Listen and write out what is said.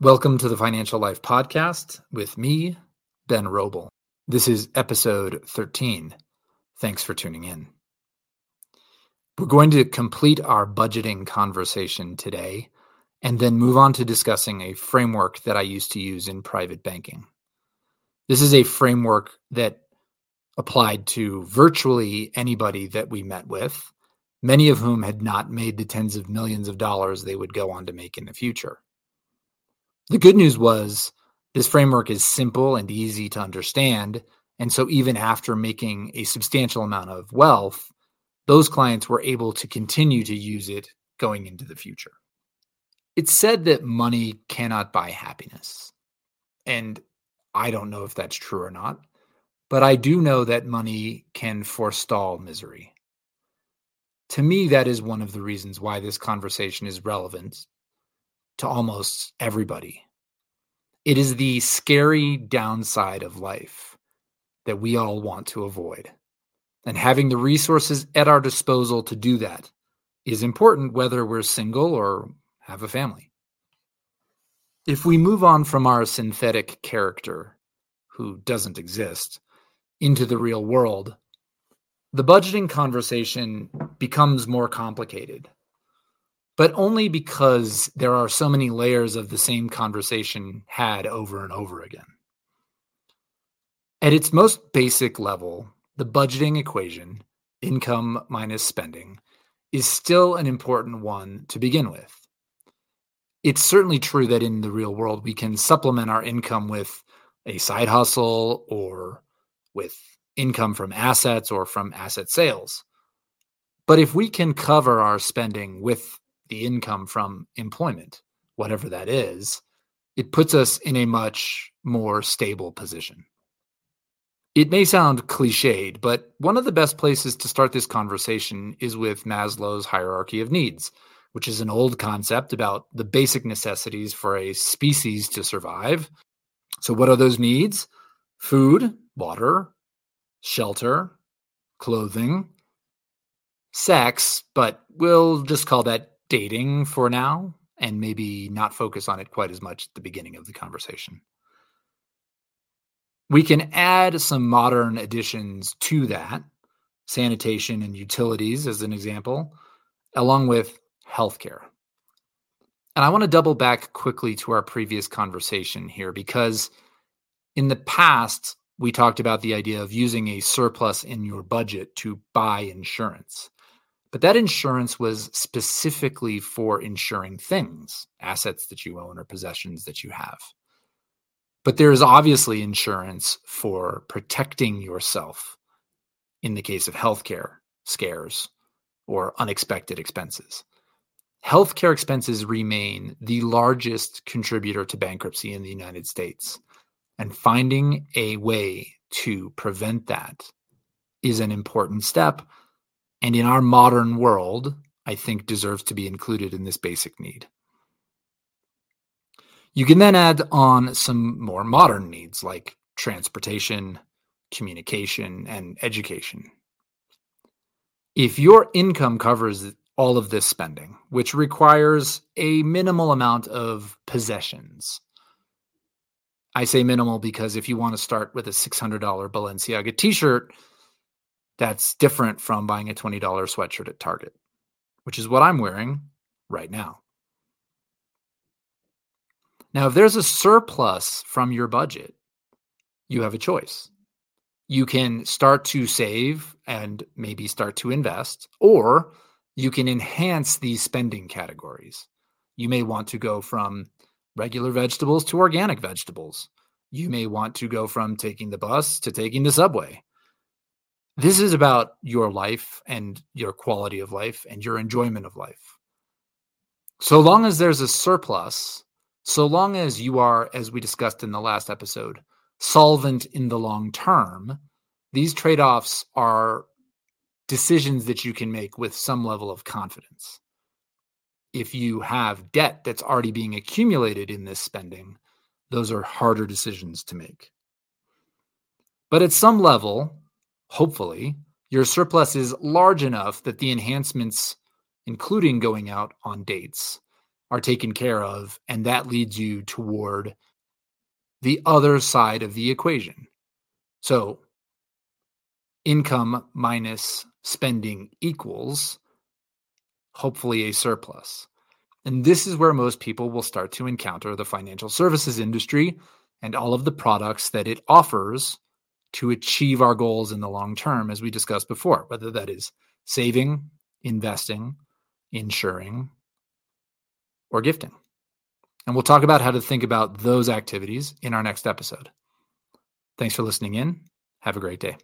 Welcome to the Financial Life Podcast with me, Ben Roble. This is episode 13. Thanks for tuning in. We're going to complete our budgeting conversation today and then move on to discussing a framework that I used to use in private banking. This is a framework that applied to virtually anybody that we met with, many of whom had not made the tens of millions of dollars they would go on to make in the future. The good news was this framework is simple and easy to understand. And so, even after making a substantial amount of wealth, those clients were able to continue to use it going into the future. It's said that money cannot buy happiness. And I don't know if that's true or not, but I do know that money can forestall misery. To me, that is one of the reasons why this conversation is relevant to almost everybody. It is the scary downside of life that we all want to avoid. And having the resources at our disposal to do that is important whether we're single or have a family. If we move on from our synthetic character, who doesn't exist, into the real world, the budgeting conversation becomes more complicated but only because there are so many layers of the same conversation had over and over again. At its most basic level, the budgeting equation, income minus spending, is still an important one to begin with. It's certainly true that in the real world, we can supplement our income with a side hustle or with income from assets or from asset sales. But if we can cover our spending with the income from employment, whatever that is, it puts us in a much more stable position. It may sound cliched, but one of the best places to start this conversation is with Maslow's hierarchy of needs, which is an old concept about the basic necessities for a species to survive. So, what are those needs? Food, water, shelter, clothing, sex, but we'll just call that dating for now and maybe not focus on it quite as much at the beginning of the conversation. We can add some modern additions to that, sanitation and utilities as an example, along with healthcare. And I want to double back quickly to our previous conversation here because in the past, we talked about the idea of using a surplus in your budget to buy insurance. But that insurance was specifically for insuring things, assets that you own or possessions that you have. But there is obviously insurance for protecting yourself in the case of healthcare scares or unexpected expenses. Healthcare expenses remain the largest contributor to bankruptcy in the United States. And finding a way to prevent that is an important step and in our modern world, I think deserves to be included in this basic need. You can then add on some more modern needs like transportation, communication, and education. If your income covers all of this spending, which requires a minimal amount of possessions, I say minimal because if you want to start with a $600 Balenciaga t shirt, that's different from buying a $20 sweatshirt at Target, which is what I'm wearing right now. Now, if there's a surplus from your budget, you have a choice. You can start to save and maybe start to invest, or you can enhance these spending categories. You may want to go from regular vegetables to organic vegetables. You may want to go from taking the bus to taking the subway. This is about your life and your quality of life and your enjoyment of life. So long as there's a surplus, so long as you are, as we discussed in the last episode, solvent in the long term, these trade offs are decisions that you can make with some level of confidence. If you have debt that's already being accumulated in this spending, those are harder decisions to make. But at some level, hopefully, your surplus is large enough that the enhancements, including going out on dates, are taken care of. And that leads you toward the other side of the equation. So, income minus spending equals hopefully a surplus. And this is where most people will start to encounter the financial services industry and all of the products that it offers to achieve our goals in the long term, as we discussed before, whether that is saving, investing, insuring, or gifting. And we'll talk about how to think about those activities in our next episode. Thanks for listening in. Have a great day.